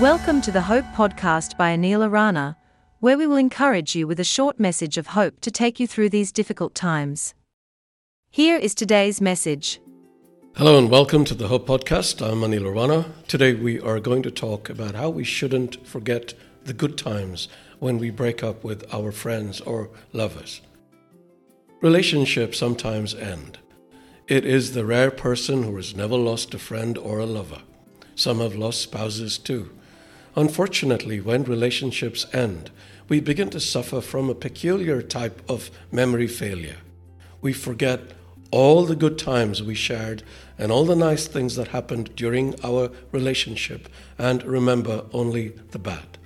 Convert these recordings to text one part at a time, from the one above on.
Welcome to the Hope Podcast by Anil Arana, where we will encourage you with a short message of hope to take you through these difficult times. Here is today's message. Hello and welcome to the Hope Podcast. I'm Anil Arana. Today we are going to talk about how we shouldn't forget the good times when we break up with our friends or lovers. Relationships sometimes end. It is the rare person who has never lost a friend or a lover. Some have lost spouses too. Unfortunately, when relationships end, we begin to suffer from a peculiar type of memory failure. We forget all the good times we shared and all the nice things that happened during our relationship and remember only the bad.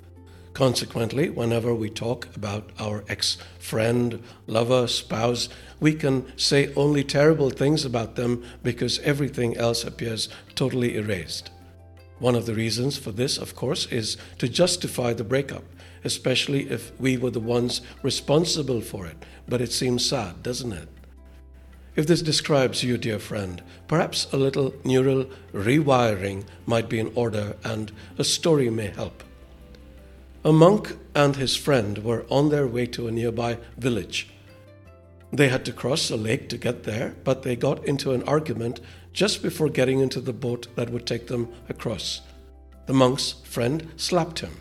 Consequently, whenever we talk about our ex friend, lover, spouse, we can say only terrible things about them because everything else appears totally erased. One of the reasons for this, of course, is to justify the breakup, especially if we were the ones responsible for it. But it seems sad, doesn't it? If this describes you, dear friend, perhaps a little neural rewiring might be in order and a story may help. A monk and his friend were on their way to a nearby village. They had to cross a lake to get there, but they got into an argument just before getting into the boat that would take them across. The monk's friend slapped him.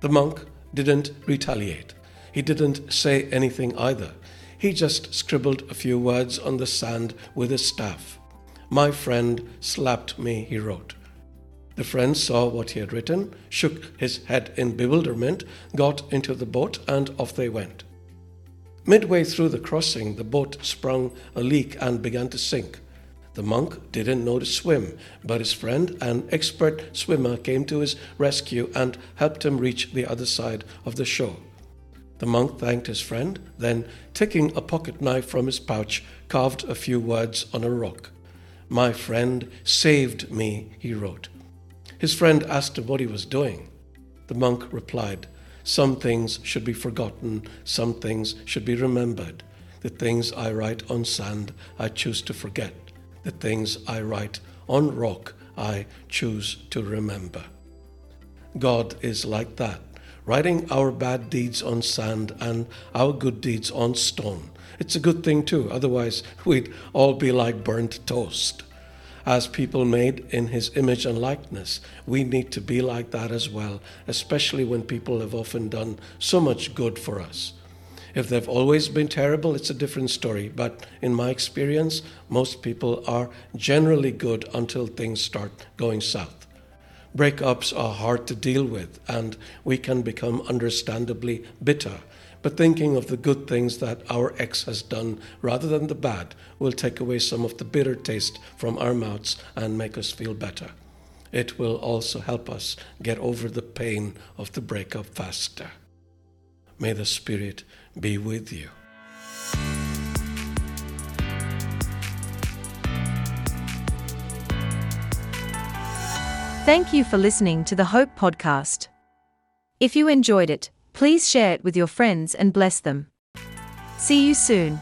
The monk didn't retaliate. He didn't say anything either. He just scribbled a few words on the sand with his staff. My friend slapped me, he wrote. The friend saw what he had written, shook his head in bewilderment, got into the boat, and off they went. Midway through the crossing, the boat sprung a leak and began to sink. The monk didn't know to swim, but his friend, an expert swimmer, came to his rescue and helped him reach the other side of the shore. The monk thanked his friend, then, taking a pocket knife from his pouch, carved a few words on a rock. My friend saved me, he wrote. His friend asked him what he was doing. The monk replied, Some things should be forgotten, some things should be remembered. The things I write on sand, I choose to forget the things I write on rock I choose to remember. God is like that, writing our bad deeds on sand and our good deeds on stone. It's a good thing too, otherwise, we'd all be like burnt toast. As people made in His image and likeness, we need to be like that as well, especially when people have often done so much good for us. If they've always been terrible, it's a different story. But in my experience, most people are generally good until things start going south. Breakups are hard to deal with, and we can become understandably bitter. But thinking of the good things that our ex has done rather than the bad will take away some of the bitter taste from our mouths and make us feel better. It will also help us get over the pain of the breakup faster. May the Spirit be with you. Thank you for listening to the Hope Podcast. If you enjoyed it, please share it with your friends and bless them. See you soon.